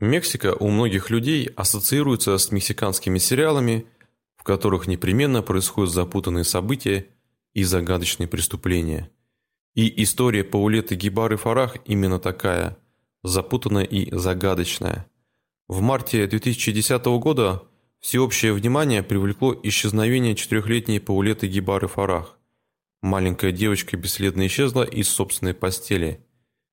Мексика у многих людей ассоциируется с мексиканскими сериалами, в которых непременно происходят запутанные события и загадочные преступления. И история Паулеты Гибары Фарах именно такая, запутанная и загадочная. В марте 2010 года всеобщее внимание привлекло исчезновение четырехлетней Паулеты Гибары Фарах. Маленькая девочка бесследно исчезла из собственной постели.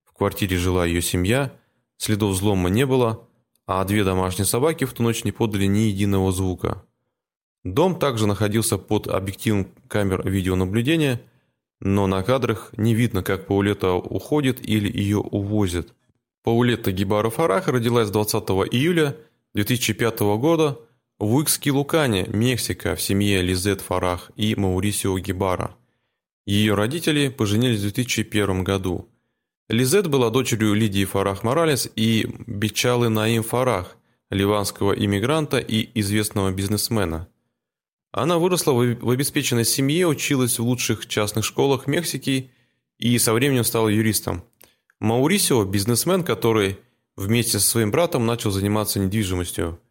В квартире жила ее семья, следов взлома не было, а две домашние собаки в ту ночь не подали ни единого звука. Дом также находился под объективом камер видеонаблюдения, но на кадрах не видно, как Паулета уходит или ее увозят. Паулетта Гибара Фарах родилась 20 июля 2005 года в Уикски-Лукане, Мексика, в семье Лизет Фарах и Маурисио Гибара – ее родители поженились в 2001 году. Лизет была дочерью Лидии Фарах Моралес и Бичалы Наим Фарах, ливанского иммигранта и известного бизнесмена. Она выросла в обеспеченной семье, училась в лучших частных школах Мексики и со временем стала юристом. Маурисио – бизнесмен, который вместе со своим братом начал заниматься недвижимостью.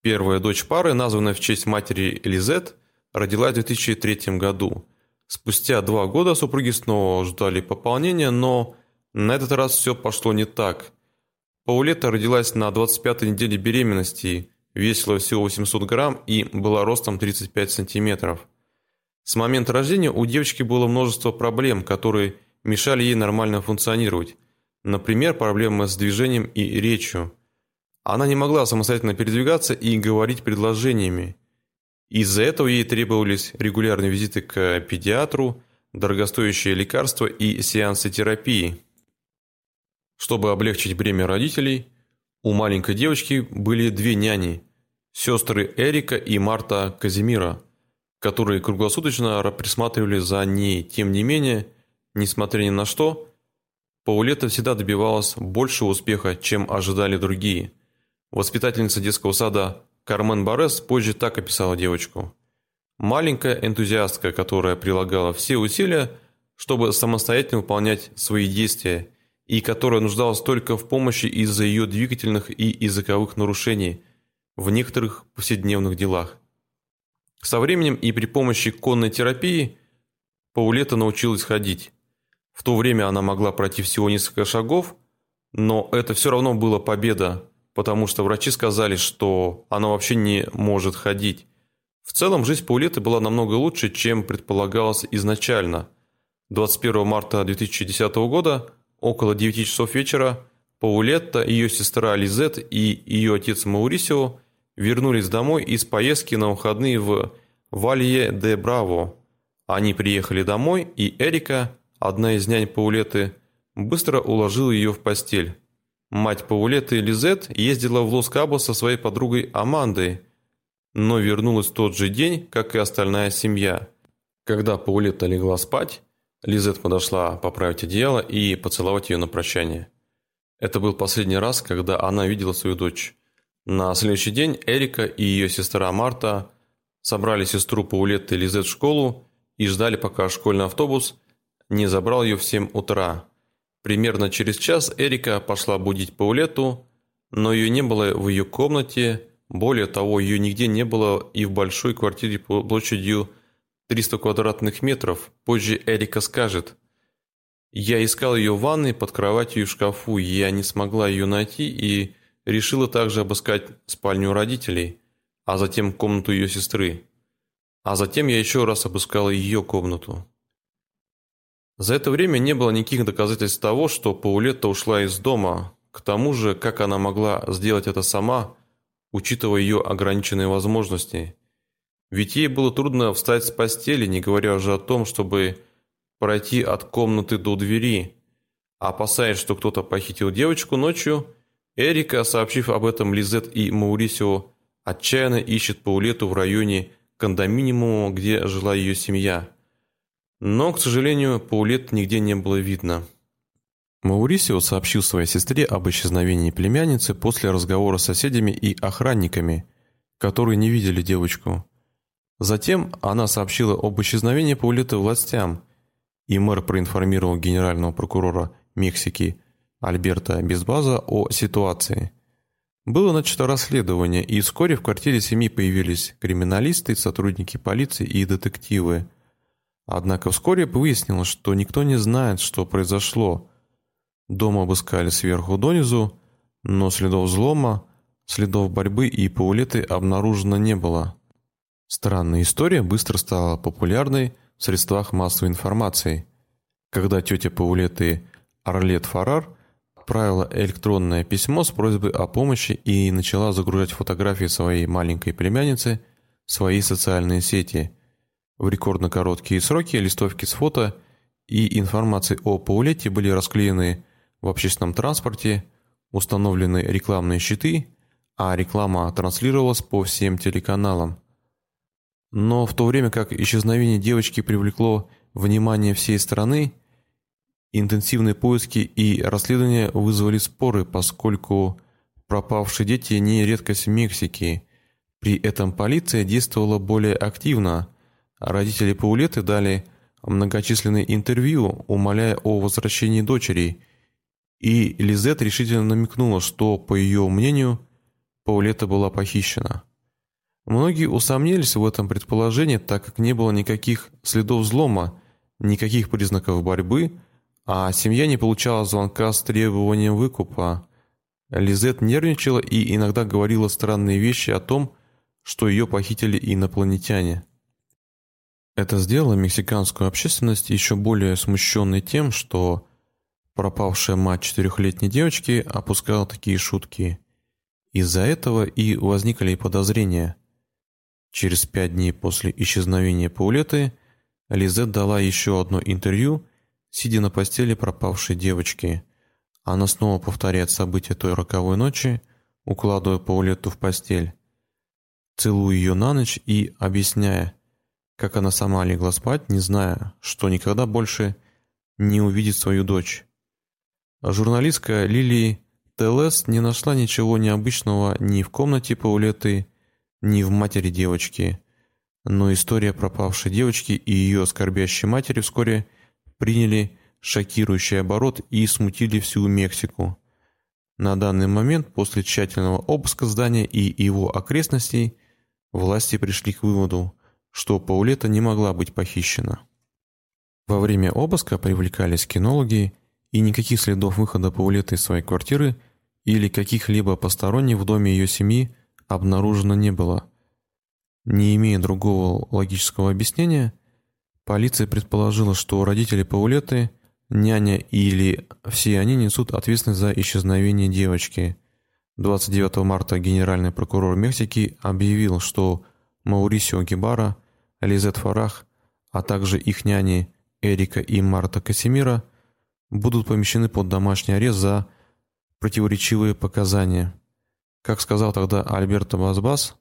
Первая дочь пары, названная в честь матери Лизет, родилась в 2003 году – Спустя два года супруги снова ждали пополнения, но на этот раз все пошло не так. Паулета родилась на 25-й неделе беременности, весила всего 800 грамм и была ростом 35 сантиметров. С момента рождения у девочки было множество проблем, которые мешали ей нормально функционировать. Например, проблемы с движением и речью. Она не могла самостоятельно передвигаться и говорить предложениями. Из-за этого ей требовались регулярные визиты к педиатру, дорогостоящие лекарства и сеансы терапии. Чтобы облегчить бремя родителей, у маленькой девочки были две няни – сестры Эрика и Марта Казимира, которые круглосуточно присматривали за ней. Тем не менее, несмотря ни на что, Паулета всегда добивалась большего успеха, чем ожидали другие. Воспитательница детского сада Кармен Борес позже так описала девочку. Маленькая энтузиастка, которая прилагала все усилия, чтобы самостоятельно выполнять свои действия, и которая нуждалась только в помощи из-за ее двигательных и языковых нарушений в некоторых повседневных делах. Со временем и при помощи конной терапии Паулета научилась ходить. В то время она могла пройти всего несколько шагов, но это все равно была победа, потому что врачи сказали, что она вообще не может ходить. В целом жизнь Паулеты была намного лучше, чем предполагалось изначально. 21 марта 2010 года, около 9 часов вечера, Паулетта, ее сестра Лизет и ее отец Маурисио вернулись домой из поездки на выходные в Валье де Браво. Они приехали домой, и Эрика, одна из нянь Паулеты, быстро уложила ее в постель. Мать Паулеты Лизет ездила в Лос-Кабо со своей подругой Амандой, но вернулась в тот же день, как и остальная семья. Когда Паулетта легла спать, Лизет подошла поправить одеяло и поцеловать ее на прощание. Это был последний раз, когда она видела свою дочь. На следующий день Эрика и ее сестра Марта собрали сестру Паулетты Лизет в школу и ждали, пока школьный автобус не забрал ее в 7 утра. Примерно через час Эрика пошла будить Паулету, но ее не было в ее комнате, более того, ее нигде не было и в большой квартире площадью 300 квадратных метров. Позже Эрика скажет, «Я искал ее в ванной, под кроватью и в шкафу, я не смогла ее найти и решила также обыскать спальню родителей, а затем комнату ее сестры. А затем я еще раз обыскала ее комнату». За это время не было никаких доказательств того, что Паулетта ушла из дома. К тому же, как она могла сделать это сама, учитывая ее ограниченные возможности? Ведь ей было трудно встать с постели, не говоря уже о том, чтобы пройти от комнаты до двери. Опасаясь, что кто-то похитил девочку ночью, Эрика, сообщив об этом Лизет и Маурисио, отчаянно ищет Паулету в районе кондоминиума, где жила ее семья. Но, к сожалению, Паулет нигде не было видно. Маурисио сообщил своей сестре об исчезновении племянницы после разговора с соседями и охранниками, которые не видели девочку. Затем она сообщила об исчезновении Паулеты властям, и мэр проинформировал генерального прокурора Мексики Альберта Безбаза о ситуации. Было начато расследование, и вскоре в квартире семьи появились криминалисты, сотрудники полиции и детективы. Однако вскоре выяснилось, что никто не знает, что произошло. Дом обыскали сверху донизу, но следов взлома, следов борьбы и паулеты обнаружено не было. Странная история быстро стала популярной в средствах массовой информации. Когда тетя Паулеты Арлет Фарар отправила электронное письмо с просьбой о помощи и начала загружать фотографии своей маленькой племянницы в свои социальные сети. В рекордно короткие сроки листовки с фото и информацией о Паулете были расклеены в общественном транспорте, установлены рекламные щиты, а реклама транслировалась по всем телеканалам. Но в то время как исчезновение девочки привлекло внимание всей страны, Интенсивные поиски и расследования вызвали споры, поскольку пропавшие дети не редкость в Мексике. При этом полиция действовала более активно. Родители Паулеты дали многочисленные интервью, умоляя о возвращении дочери, и Лизет решительно намекнула, что, по ее мнению, Паулета была похищена. Многие усомнились в этом предположении, так как не было никаких следов взлома, никаких признаков борьбы, а семья не получала звонка с требованием выкупа. Лизет нервничала и иногда говорила странные вещи о том, что ее похитили инопланетяне. Это сделало мексиканскую общественность еще более смущенной тем, что пропавшая мать четырехлетней девочки опускала такие шутки. Из-за этого и возникли подозрения. Через пять дней после исчезновения Паулеты Лизет дала еще одно интервью Сидя на постели пропавшей девочки, она снова повторяет события той роковой ночи, укладывая Паулетту в постель, целуя ее на ночь и объясняя, как она сама легла спать, не зная, что никогда больше не увидит свою дочь. Журналистка Лили Телес не нашла ничего необычного ни в комнате Паулетты, ни в матери девочки, но история пропавшей девочки и ее скорбящей матери вскоре – приняли шокирующий оборот и смутили всю Мексику. На данный момент, после тщательного обыска здания и его окрестностей, власти пришли к выводу, что Паулета не могла быть похищена. Во время обыска привлекались кинологи, и никаких следов выхода Паулеты из своей квартиры или каких-либо посторонних в доме ее семьи обнаружено не было. Не имея другого логического объяснения – Полиция предположила, что родители Паулеты, няня или все они несут ответственность за исчезновение девочки. 29 марта генеральный прокурор Мексики объявил, что Маурисио Гибара, Лизет Фарах, а также их няни Эрика и Марта Касимира будут помещены под домашний арест за противоречивые показания. Как сказал тогда Альберто Базбас,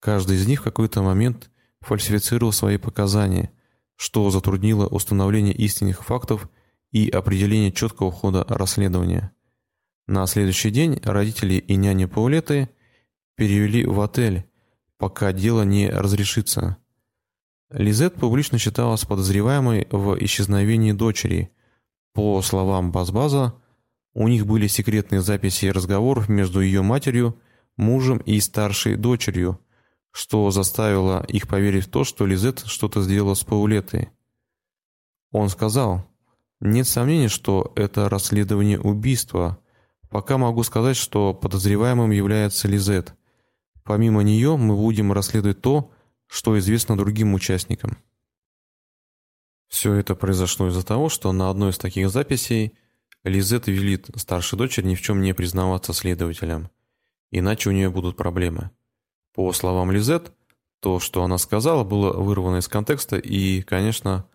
каждый из них в какой-то момент фальсифицировал свои показания – что затруднило установление истинных фактов и определение четкого хода расследования. На следующий день родители и няня Паулеты перевели в отель, пока дело не разрешится. Лизет публично считалась подозреваемой в исчезновении дочери. По словам Базбаза, у них были секретные записи разговоров между ее матерью, мужем и старшей дочерью, что заставило их поверить в то, что Лизет что-то сделала с Паулетой. Он сказал, «Нет сомнений, что это расследование убийства. Пока могу сказать, что подозреваемым является Лизет. Помимо нее мы будем расследовать то, что известно другим участникам». Все это произошло из-за того, что на одной из таких записей Лизет велит старшей дочери ни в чем не признаваться следователям, иначе у нее будут проблемы. По словам Лизет, то, что она сказала, было вырвано из контекста, и, конечно,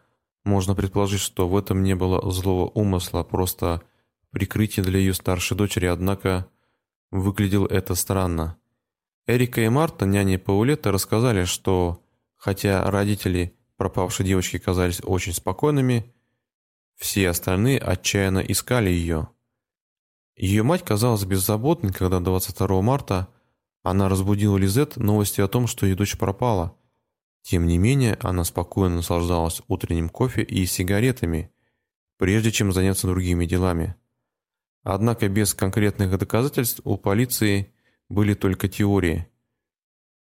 можно предположить, что в этом не было злого умысла, просто прикрытие для ее старшей дочери, однако выглядело это странно. Эрика и Марта, няни Паулетта, рассказали, что, хотя родители пропавшей девочки казались очень спокойными, все остальные отчаянно искали ее. Ее мать казалась беззаботной, когда 22 марта она разбудила Лизет новостью о том, что ее дочь пропала. Тем не менее, она спокойно наслаждалась утренним кофе и сигаретами, прежде чем заняться другими делами. Однако без конкретных доказательств у полиции были только теории.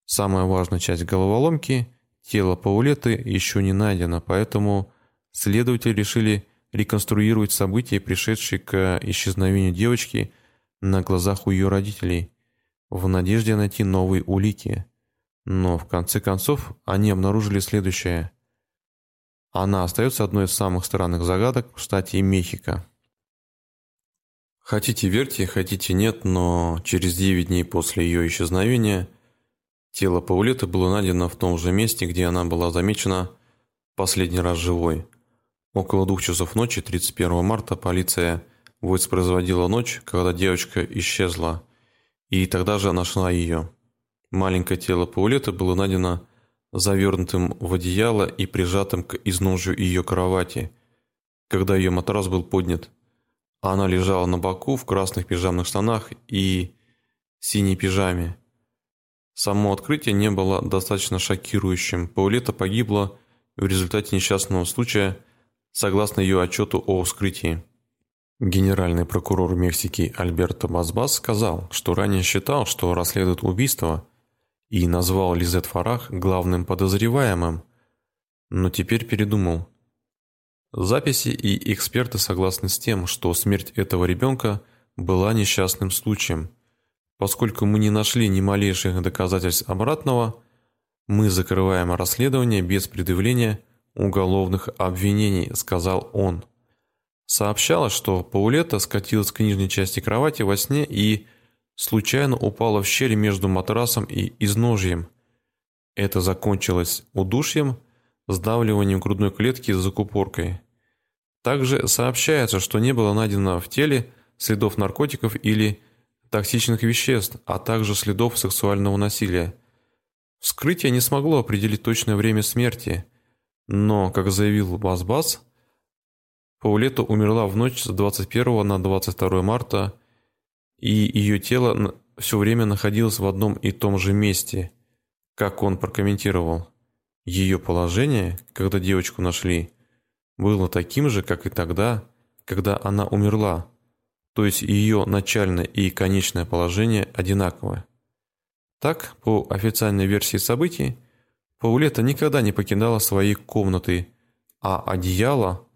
Самая важная часть головоломки – тело Паулеты еще не найдено, поэтому следователи решили реконструировать события, пришедшие к исчезновению девочки на глазах у ее родителей, в надежде найти новые улики. Но в конце концов они обнаружили следующее. Она остается одной из самых странных загадок в штате Мехико. Хотите верьте, хотите нет, но через 9 дней после ее исчезновения тело Паулеты было найдено в том же месте, где она была замечена последний раз живой. Около двух часов ночи 31 марта полиция воспроизводила ночь, когда девочка исчезла, и тогда же нашла ее. Маленькое тело Паулеты было найдено завернутым в одеяло и прижатым к изножью ее кровати, когда ее матрас был поднят. Она лежала на боку в красных пижамных штанах и синей пижаме. Само открытие не было достаточно шокирующим. Паулета погибла в результате несчастного случая, согласно ее отчету о вскрытии. Генеральный прокурор Мексики Альберто Базбас сказал, что ранее считал, что расследует убийство, и назвал Лизет Фарах главным подозреваемым, но теперь передумал. Записи и эксперты согласны с тем, что смерть этого ребенка была несчастным случаем. Поскольку мы не нашли ни малейших доказательств обратного, мы закрываем расследование без предъявления уголовных обвинений, сказал он. Сообщалось, что Паулета скатилась к нижней части кровати во сне и случайно упала в щель между матрасом и изножьем. Это закончилось удушьем – сдавливанием грудной клетки с закупоркой. Также сообщается, что не было найдено в теле следов наркотиков или токсичных веществ, а также следов сексуального насилия. Вскрытие не смогло определить точное время смерти, но, как заявил Бас-Бас, Паулета умерла в ночь с 21 на 22 марта, и ее тело все время находилось в одном и том же месте, как он прокомментировал. Ее положение, когда девочку нашли, было таким же, как и тогда, когда она умерла, то есть ее начальное и конечное положение одинаковое. Так, по официальной версии событий, Паулета никогда не покидала своей комнаты, а одеяло,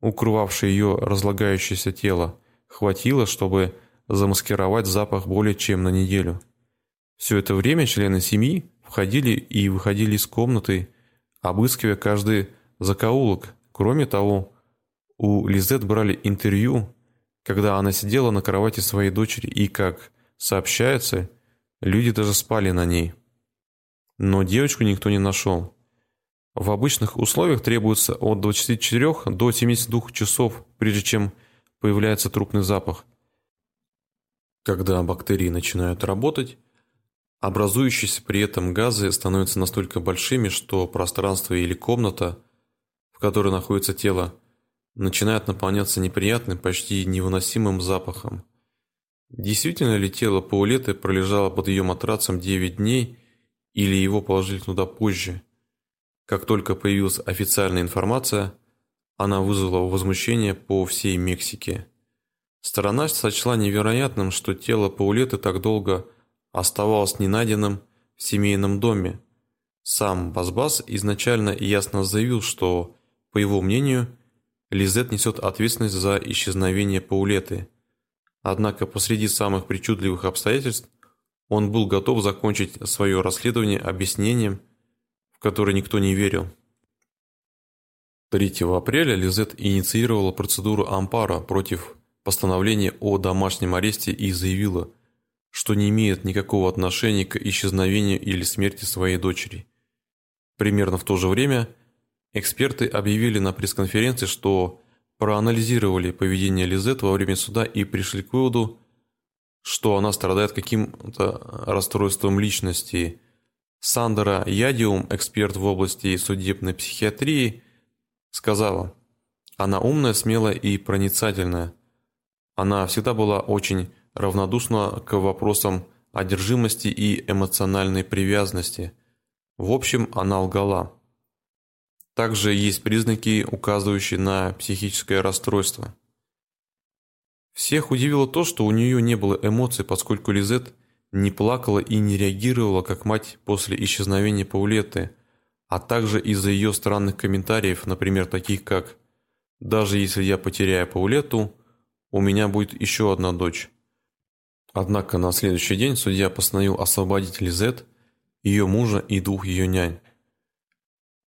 укрывавшее ее разлагающееся тело, хватило, чтобы замаскировать запах более чем на неделю. Все это время члены семьи входили и выходили из комнаты, обыскивая каждый закоулок. Кроме того, у Лизет брали интервью, когда она сидела на кровати своей дочери, и, как сообщается, люди даже спали на ней. Но девочку никто не нашел. В обычных условиях требуется от 24 до 72 часов, прежде чем появляется трупный запах. Когда бактерии начинают работать, Образующиеся при этом газы становятся настолько большими, что пространство или комната, в которой находится тело, начинает наполняться неприятным, почти невыносимым запахом. Действительно ли тело Паулеты пролежало под ее матрацем 9 дней или его положили туда позже? Как только появилась официальная информация, она вызвала возмущение по всей Мексике. Сторона сочла невероятным, что тело Паулеты так долго оставалось ненайденным в семейном доме. Сам Базбас изначально ясно заявил, что, по его мнению, Лизет несет ответственность за исчезновение Паулеты. Однако посреди самых причудливых обстоятельств он был готов закончить свое расследование объяснением, в которое никто не верил. 3 апреля Лизет инициировала процедуру ампара против постановления о домашнем аресте и заявила, что не имеет никакого отношения к исчезновению или смерти своей дочери. Примерно в то же время эксперты объявили на пресс-конференции, что проанализировали поведение Лизет во время суда и пришли к выводу, что она страдает каким-то расстройством личности. Сандра Ядиум, эксперт в области судебной психиатрии, сказала, она умная, смелая и проницательная. Она всегда была очень равнодушна к вопросам одержимости и эмоциональной привязанности. В общем, она лгала. Также есть признаки, указывающие на психическое расстройство. Всех удивило то, что у нее не было эмоций, поскольку Лизет не плакала и не реагировала как мать после исчезновения Паулетты, а также из-за ее странных комментариев, например, таких как «Даже если я потеряю Паулетту, у меня будет еще одна дочь». Однако на следующий день судья постановил освободить Лизет, ее мужа и двух ее нянь.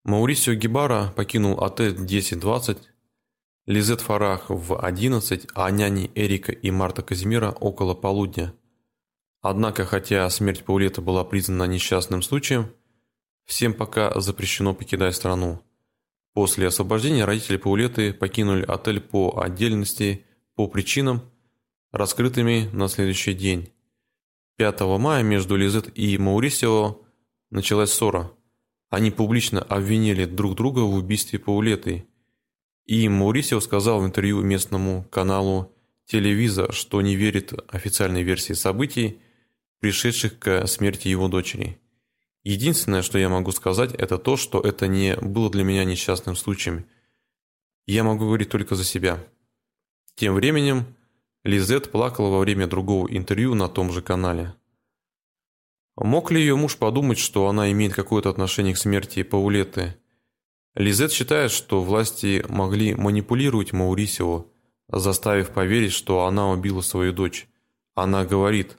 Маурисио Гибара покинул отель в 10.20, Лизет Фарах в 11, а няни Эрика и Марта Казимира около полудня. Однако, хотя смерть Паулета была признана несчастным случаем, всем пока запрещено покидать страну. После освобождения родители Паулеты покинули отель по отдельности по причинам, раскрытыми на следующий день. 5 мая между Лизет и Маурисио началась ссора – они публично обвинили друг друга в убийстве Паулеты. И Маурисио сказал в интервью местному каналу «Телевиза», что не верит официальной версии событий, пришедших к смерти его дочери. Единственное, что я могу сказать, это то, что это не было для меня несчастным случаем. Я могу говорить только за себя. Тем временем Лизет плакала во время другого интервью на том же канале. Мог ли ее муж подумать, что она имеет какое-то отношение к смерти Паулеты? Лизет считает, что власти могли манипулировать Маурисио, заставив поверить, что она убила свою дочь. Она говорит,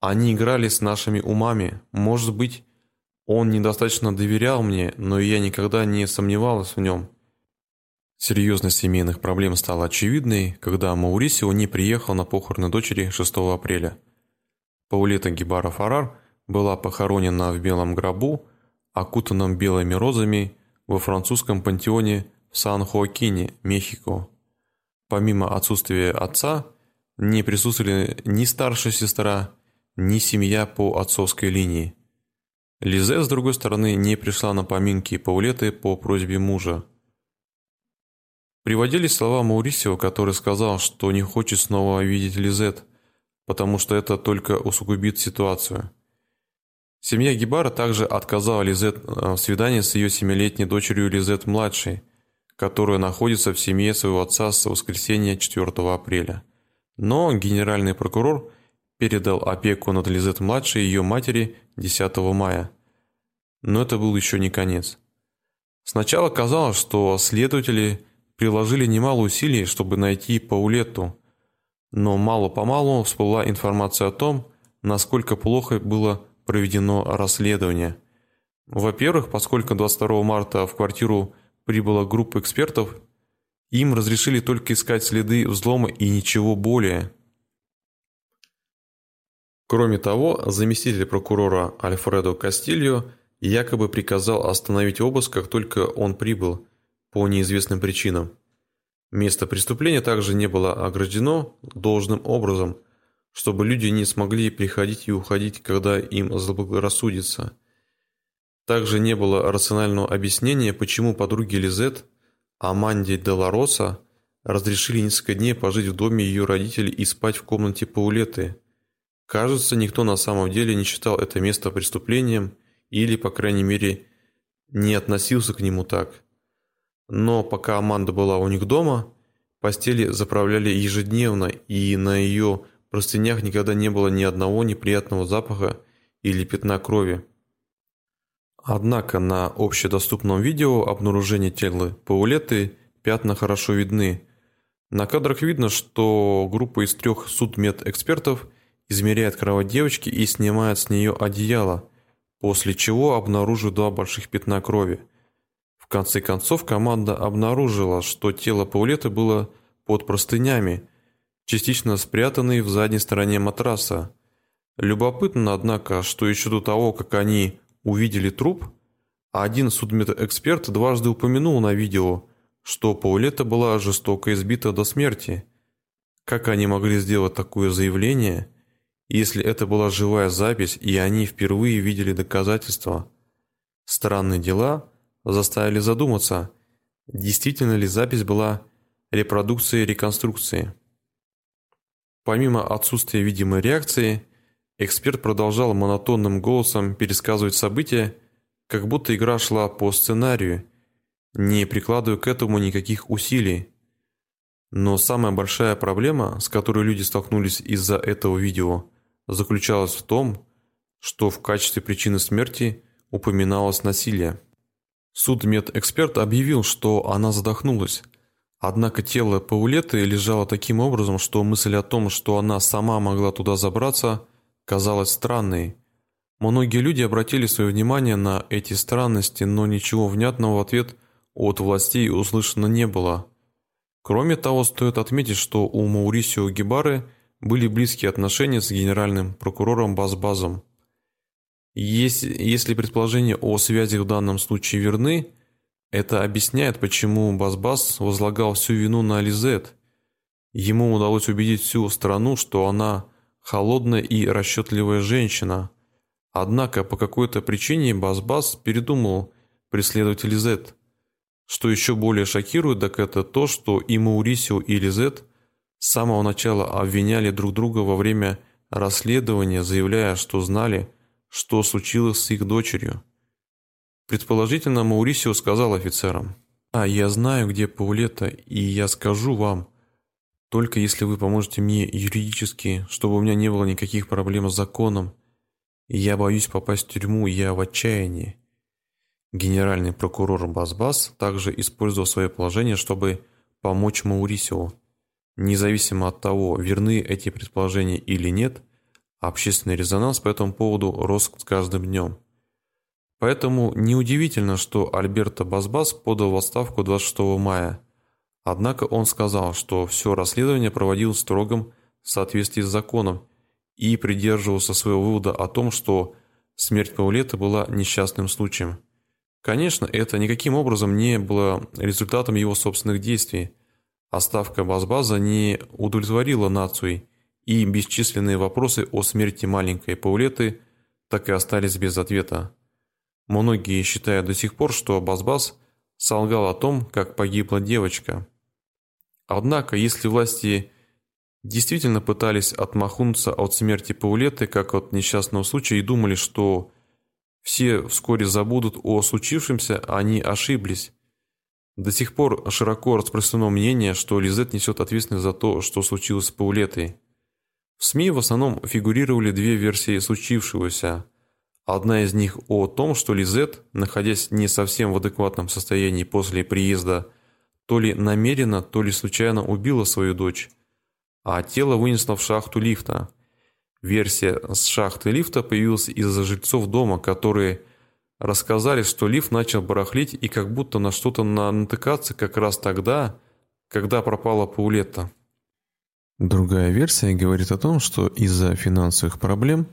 «Они играли с нашими умами. Может быть, он недостаточно доверял мне, но я никогда не сомневалась в нем». Серьезность семейных проблем стала очевидной, когда Маурисио не приехал на похороны дочери 6 апреля. Паулета Гибара Фарар – была похоронена в белом гробу, окутанном белыми розами во французском пантеоне в Сан-Хоакине, Мехико. Помимо отсутствия отца, не присутствовали ни старшая сестра, ни семья по отцовской линии. Лизе, с другой стороны, не пришла на поминки Паулеты по просьбе мужа. Приводились слова Маурисио, который сказал, что не хочет снова видеть Лизет, потому что это только усугубит ситуацию. Семья Гибара также отказала Лизет э, в свидании с ее семилетней дочерью Лизет-младшей, которая находится в семье своего отца с воскресенья 4 апреля. Но генеральный прокурор передал опеку над Лизет-младшей ее матери 10 мая. Но это был еще не конец. Сначала казалось, что следователи приложили немало усилий, чтобы найти Паулетту, но мало-помалу всплыла информация о том, насколько плохо было проведено расследование. Во-первых, поскольку 22 марта в квартиру прибыла группа экспертов, им разрешили только искать следы взлома и ничего более. Кроме того, заместитель прокурора Альфредо Кастильо якобы приказал остановить обыск, как только он прибыл, по неизвестным причинам. Место преступления также не было ограждено должным образом – чтобы люди не смогли приходить и уходить, когда им заблагорассудится. Также не было рационального объяснения, почему подруги Лизет, Аманде де Лароса, разрешили несколько дней пожить в доме ее родителей и спать в комнате Паулеты. Кажется, никто на самом деле не считал это место преступлением или, по крайней мере, не относился к нему так. Но пока Аманда была у них дома, постели заправляли ежедневно, и на ее простынях никогда не было ни одного неприятного запаха или пятна крови. Однако на общедоступном видео обнаружения тела Паулеты пятна хорошо видны. На кадрах видно, что группа из трех судмедэкспертов измеряет кровать девочки и снимает с нее одеяло, после чего обнаруживают два больших пятна крови. В конце концов команда обнаружила, что тело Паулеты было под простынями, частично спрятанный в задней стороне матраса. Любопытно, однако, что еще до того, как они увидели труп, один судмедэксперт дважды упомянул на видео, что Паулета была жестоко избита до смерти. Как они могли сделать такое заявление, если это была живая запись и они впервые видели доказательства? Странные дела заставили задуматься, действительно ли запись была репродукцией реконструкции. Помимо отсутствия видимой реакции, эксперт продолжал монотонным голосом пересказывать события, как будто игра шла по сценарию, не прикладывая к этому никаких усилий. Но самая большая проблема, с которой люди столкнулись из-за этого видео, заключалась в том, что в качестве причины смерти упоминалось насилие. Судмедэксперт объявил, что она задохнулась. Однако тело Паулеты лежало таким образом, что мысль о том, что она сама могла туда забраться, казалась странной. Многие люди обратили свое внимание на эти странности, но ничего внятного в ответ от властей услышано не было. Кроме того, стоит отметить, что у Маурисио Гибары были близкие отношения с генеральным прокурором Базбазом. Если, если предположения о связи в данном случае верны, это объясняет, почему Базбаз возлагал всю вину на Лизет. Ему удалось убедить всю страну, что она холодная и расчетливая женщина. Однако по какой-то причине Базбаз передумал преследовать Лизет. Что еще более шокирует, так это то, что и Маурисио, и Лизет с самого начала обвиняли друг друга во время расследования, заявляя, что знали, что случилось с их дочерью. Предположительно, Маурисио сказал офицерам, «А, я знаю, где Паулета, и я скажу вам, только если вы поможете мне юридически, чтобы у меня не было никаких проблем с законом. Я боюсь попасть в тюрьму, я в отчаянии». Генеральный прокурор Базбас также использовал свое положение, чтобы помочь Маурисио. Независимо от того, верны эти предположения или нет, общественный резонанс по этому поводу рос с каждым днем. Поэтому неудивительно, что Альберто Базбас подал в отставку 26 мая. Однако он сказал, что все расследование проводилось в строгом соответствии с законом и придерживался своего вывода о том, что смерть Паулета была несчастным случаем. Конечно, это никаким образом не было результатом его собственных действий. Оставка Базбаза не удовлетворила нацию, и бесчисленные вопросы о смерти маленькой Паулеты так и остались без ответа. Многие считают до сих пор, что Базбаз солгал о том, как погибла девочка. Однако, если власти действительно пытались отмахнуться от смерти Паулеты, как от несчастного случая, и думали, что все вскоре забудут о случившемся, они ошиблись. До сих пор широко распространено мнение, что Лизет несет ответственность за то, что случилось с Паулетой. В СМИ в основном фигурировали две версии случившегося. Одна из них о том, что Лизет, находясь не совсем в адекватном состоянии после приезда, то ли намеренно, то ли случайно убила свою дочь, а тело вынесла в шахту лифта – Версия с шахты лифта появилась из-за жильцов дома, которые рассказали, что лифт начал барахлить и как будто на что-то натыкаться как раз тогда, когда пропала Паулетта. Другая версия говорит о том, что из-за финансовых проблем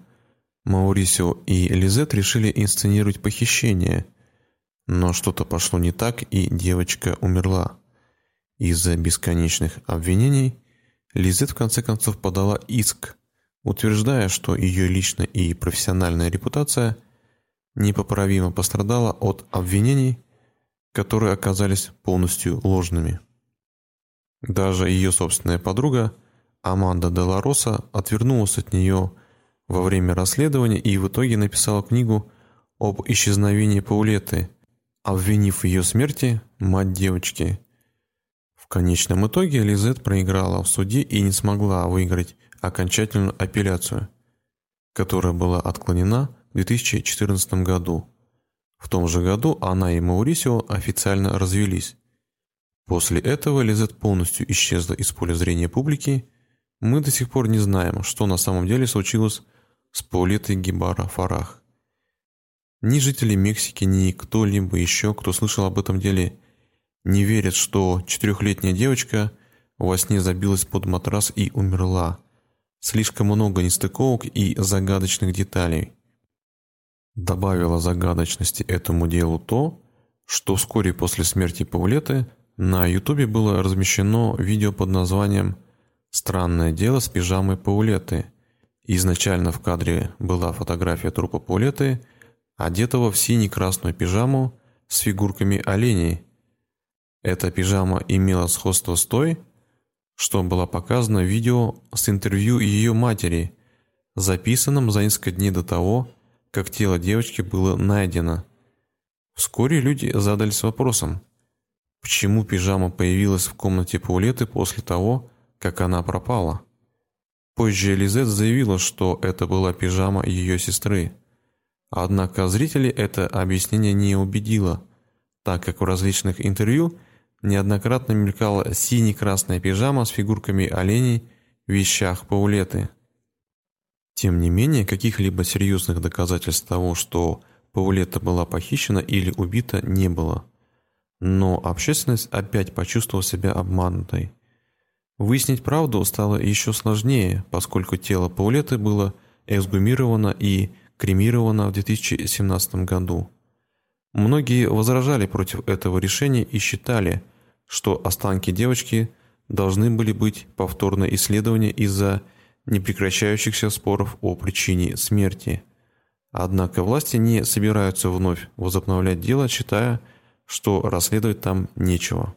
Маурисио и Лизет решили инсценировать похищение, но что-то пошло не так, и девочка умерла. Из-за бесконечных обвинений Лизет в конце концов подала иск утверждая, что ее личная и профессиональная репутация непоправимо пострадала от обвинений, которые оказались полностью ложными. Даже ее собственная подруга Аманда Делароса отвернулась от нее во время расследования и в итоге написала книгу об исчезновении Паулеты, обвинив в ее смерти мать девочки. В конечном итоге Лизет проиграла в суде и не смогла выиграть окончательную апелляцию, которая была отклонена в 2014 году. В том же году она и Маурисио официально развелись. После этого Лизет полностью исчезла из поля зрения публики. Мы до сих пор не знаем, что на самом деле случилось с Паулетой Гибара Фарах. Ни жители Мексики, ни кто-либо еще, кто слышал об этом деле, не верят, что четырехлетняя девочка во сне забилась под матрас и умерла, Слишком много нестыковок и загадочных деталей. Добавило загадочности этому делу то, что вскоре после смерти Паулеты на ютубе было размещено видео под названием «Странное дело с пижамой Паулеты». Изначально в кадре была фотография трупа Паулеты, одетого в сине-красную пижаму с фигурками оленей. Эта пижама имела сходство с той, что было показано видео с интервью ее матери, записанным за несколько дней до того, как тело девочки было найдено. Вскоре люди задались вопросом, почему пижама появилась в комнате Паулеты после того, как она пропала. Позже Лизет заявила, что это была пижама ее сестры. Однако зрителей это объяснение не убедило, так как в различных интервью неоднократно мелькала сине-красная пижама с фигурками оленей в вещах Паулеты. Тем не менее, каких-либо серьезных доказательств того, что Паулета была похищена или убита, не было. Но общественность опять почувствовала себя обманутой. Выяснить правду стало еще сложнее, поскольку тело Паулеты было эксгумировано и кремировано в 2017 году. Многие возражали против этого решения и считали, что останки девочки должны были быть повторно исследованы из-за непрекращающихся споров о причине смерти. Однако власти не собираются вновь возобновлять дело, считая, что расследовать там нечего.